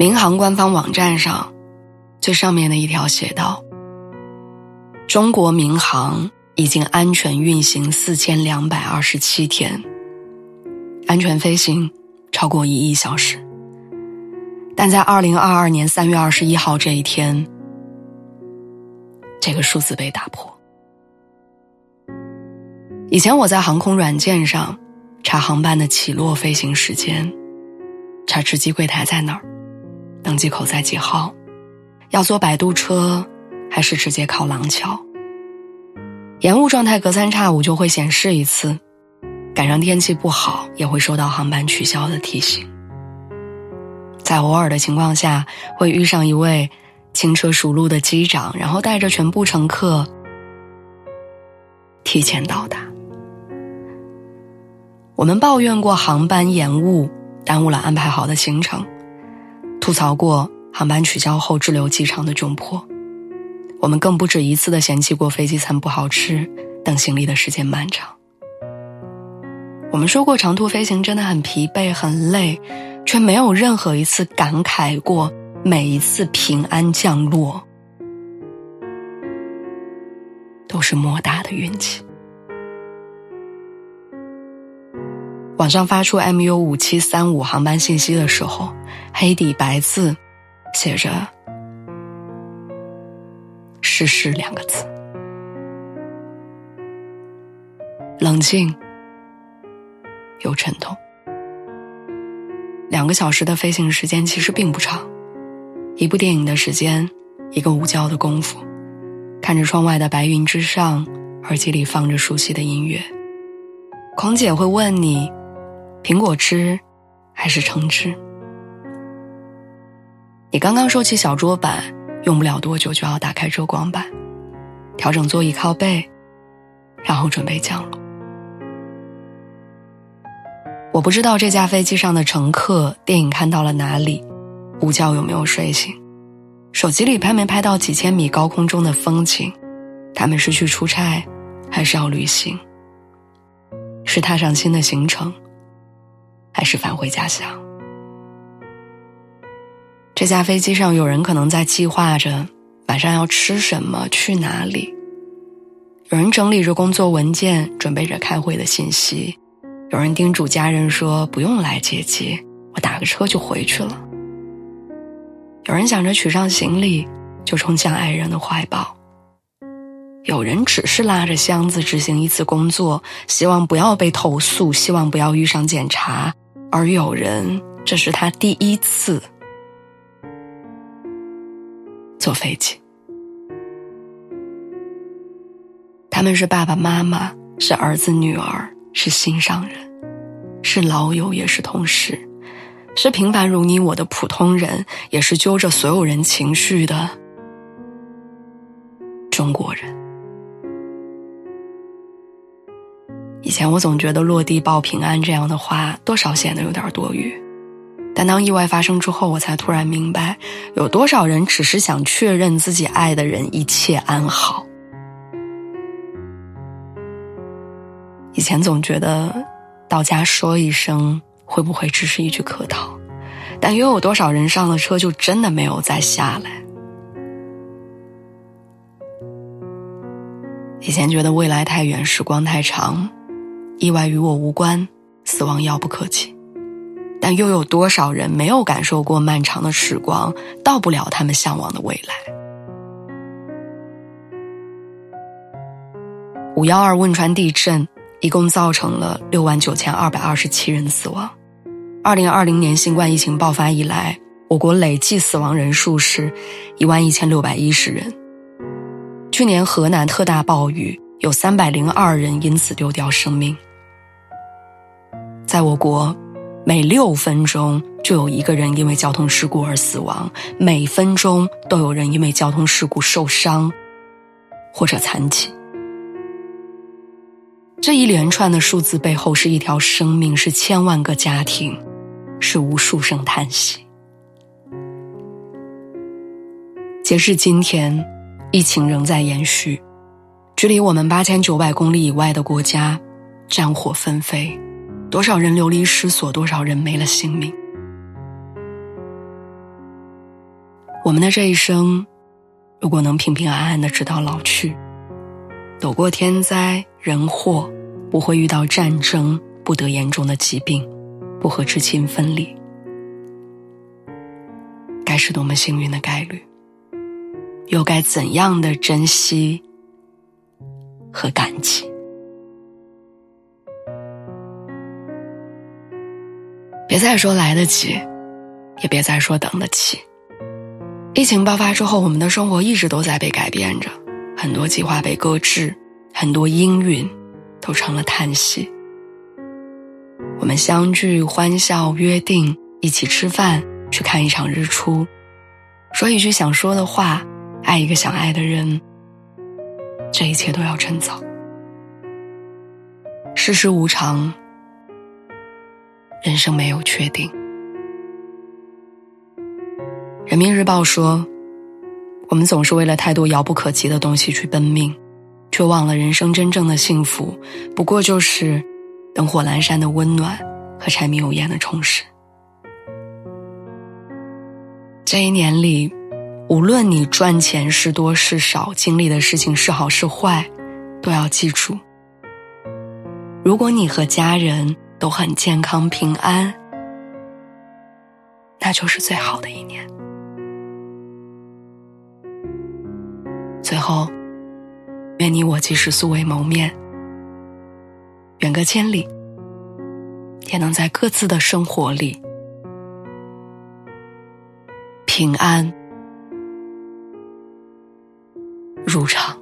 民航官方网站上最上面的一条写道：“中国民航已经安全运行四千两百二十七天，安全飞行超过一亿小时。”但在二零二二年三月二十一号这一天，这个数字被打破。以前我在航空软件上查航班的起落飞行时间，查值机柜台在哪儿。登机口在几号？要坐摆渡车，还是直接靠廊桥？延误状态隔三差五就会显示一次，赶上天气不好也会收到航班取消的提醒。在偶尔的情况下，会遇上一位轻车熟路的机长，然后带着全部乘客提前到达。我们抱怨过航班延误，耽误了安排好的行程。吐槽过航班取消后滞留机场的窘迫，我们更不止一次的嫌弃过飞机餐不好吃，等行李的时间漫长。我们说过长途飞行真的很疲惫很累，却没有任何一次感慨过每一次平安降落都是莫大的运气。网上发出 MU 五七三五航班信息的时候，黑底白字写着“世事”两个字。冷静又沉痛。两个小时的飞行时间其实并不长，一部电影的时间，一个午觉的功夫，看着窗外的白云之上，耳机里放着熟悉的音乐，空姐会问你。苹果汁，还是橙汁？你刚刚收起小桌板，用不了多久就要打开遮光板，调整座椅靠背，然后准备降落。我不知道这架飞机上的乘客电影看到了哪里，午觉有没有睡醒，手机里拍没拍到几千米高空中的风景？他们是去出差，还是要旅行？是踏上新的行程？还是返回家乡。这架飞机上有人可能在计划着晚上要吃什么、去哪里；有人整理着工作文件，准备着开会的信息；有人叮嘱家人说不用来接机，我打个车就回去了；有人想着取上行李就冲向爱人的怀抱；有人只是拉着箱子执行一次工作，希望不要被投诉，希望不要遇上检查。而有人，这是他第一次坐飞机。他们是爸爸妈妈，是儿子女儿，是心上人，是老友，也是同事，是平凡如你我的普通人，也是揪着所有人情绪的中国人。以前我总觉得“落地报平安”这样的话多少显得有点多余，但当意外发生之后，我才突然明白，有多少人只是想确认自己爱的人一切安好。以前总觉得到家说一声会不会只是一句客套，但又有多少人上了车就真的没有再下来？以前觉得未来太远，时光太长。意外与我无关，死亡遥不可及，但又有多少人没有感受过漫长的时光，到不了他们向往的未来？五幺二汶川地震一共造成了六万九千二百二十七人死亡。二零二零年新冠疫情爆发以来，我国累计死亡人数是一万一千六百一十人。去年河南特大暴雨，有三百零二人因此丢掉生命。在我国，每六分钟就有一个人因为交通事故而死亡，每分钟都有人因为交通事故受伤或者残疾。这一连串的数字背后是一条生命，是千万个家庭，是无数声叹息。截至今天，疫情仍在延续，距离我们八千九百公里以外的国家，战火纷飞。多少人流离失所，多少人没了性命。我们的这一生，如果能平平安安的直到老去，躲过天灾人祸，不会遇到战争，不得严重的疾病，不和至亲分离，该是多么幸运的概率，又该怎样的珍惜和感激？别再说来得及，也别再说等得起。疫情爆发之后，我们的生活一直都在被改变着，很多计划被搁置，很多阴云都成了叹息。我们相聚、欢笑、约定一起吃饭，去看一场日出，说一句想说的话，爱一个想爱的人，这一切都要趁早。世事无常，人生没有确定。人民日报说：“我们总是为了太多遥不可及的东西去奔命，却忘了人生真正的幸福，不过就是灯火阑珊的温暖和柴米油盐的充实。”这一年里，无论你赚钱是多是少，经历的事情是好是坏，都要记住：如果你和家人都很健康平安，那就是最好的一年。最后，愿你我即使素未谋面，远隔千里，也能在各自的生活里平安如常。